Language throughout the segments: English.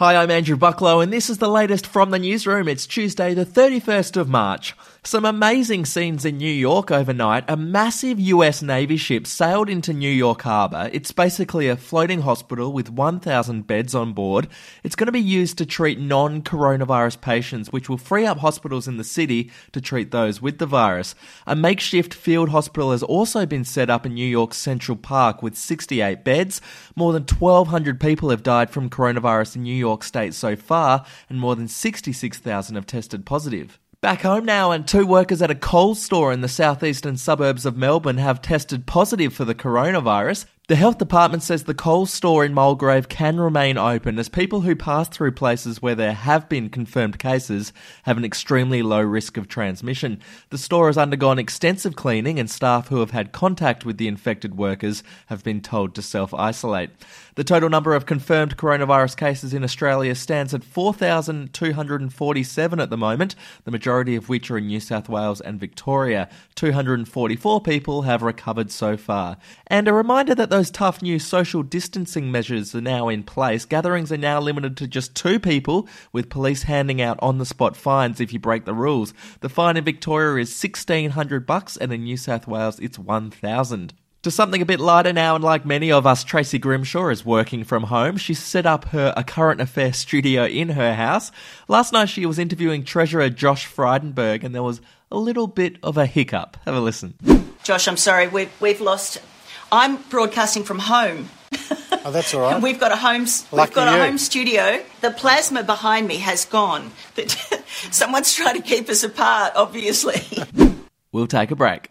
Hi, I'm Andrew Bucklow, and this is the latest from the newsroom. It's Tuesday, the 31st of March. Some amazing scenes in New York overnight. A massive US Navy ship sailed into New York Harbor. It's basically a floating hospital with 1,000 beds on board. It's going to be used to treat non coronavirus patients, which will free up hospitals in the city to treat those with the virus. A makeshift field hospital has also been set up in New York's Central Park with 68 beds. More than 1,200 people have died from coronavirus in New York State so far, and more than 66,000 have tested positive. Back home now, and two workers at a Coles store in the southeastern suburbs of Melbourne have tested positive for the coronavirus. The health department says the Coles store in Mulgrave can remain open as people who pass through places where there have been confirmed cases have an extremely low risk of transmission. The store has undergone extensive cleaning and staff who have had contact with the infected workers have been told to self isolate. The total number of confirmed coronavirus cases in Australia stands at 4,247 at the moment, the majority of which are in New South Wales and Victoria. 244 people have recovered so far. And a reminder that those those tough new social distancing measures are now in place, gatherings are now limited to just two people, with police handing out on the spot fines if you break the rules. The fine in Victoria is 1600 bucks and in New South Wales it's 1000. To something a bit lighter now, and like many of us, Tracy Grimshaw is working from home. She set up her A Current Affair studio in her house. Last night she was interviewing Treasurer Josh Frydenberg, and there was a little bit of a hiccup. Have a listen. Josh, I'm sorry, we've, we've lost I'm broadcasting from home. Oh, that's all right. and we've got a home. Lucky we've got a you. home studio. The plasma behind me has gone. Someone's trying to keep us apart. Obviously. We'll take a break.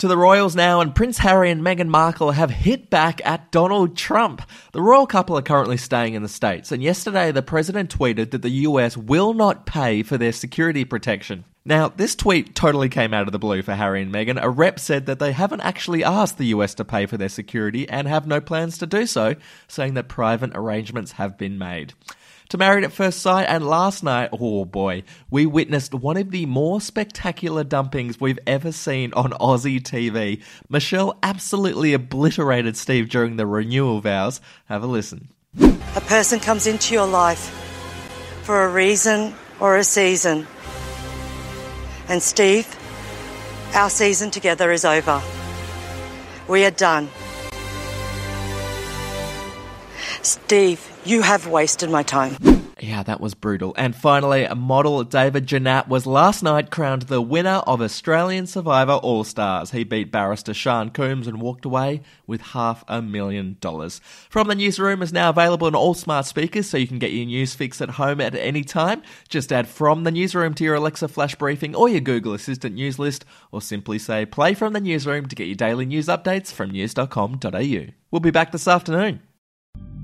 To the royals now, and Prince Harry and Meghan Markle have hit back at Donald Trump. The royal couple are currently staying in the States, and yesterday the president tweeted that the US will not pay for their security protection. Now, this tweet totally came out of the blue for Harry and Meghan. A rep said that they haven't actually asked the US to pay for their security and have no plans to do so, saying that private arrangements have been made to Married at First Sight, and last night, oh boy, we witnessed one of the more spectacular dumpings we've ever seen on Aussie TV. Mishel absolutely obliterated Steve during the renewal vows. Have a listen. A person comes into your life for a reason or a season. And Steve, our season together is over. We are done. Steve, you have wasted my time. Yeah, that was brutal. And finally, model David Genat was last night crowned the winner of Australian Survivor All Stars. He beat barrister Sharn Coombes and walked away with half a million dollars. From the newsroom is now available on all smart speakers, so you can get your news fix at home at any time. Just add from the newsroom to your Alexa flash briefing or your Google Assistant news list, or simply say play from the newsroom to get your daily news updates from news.com.au. We'll be back this afternoon.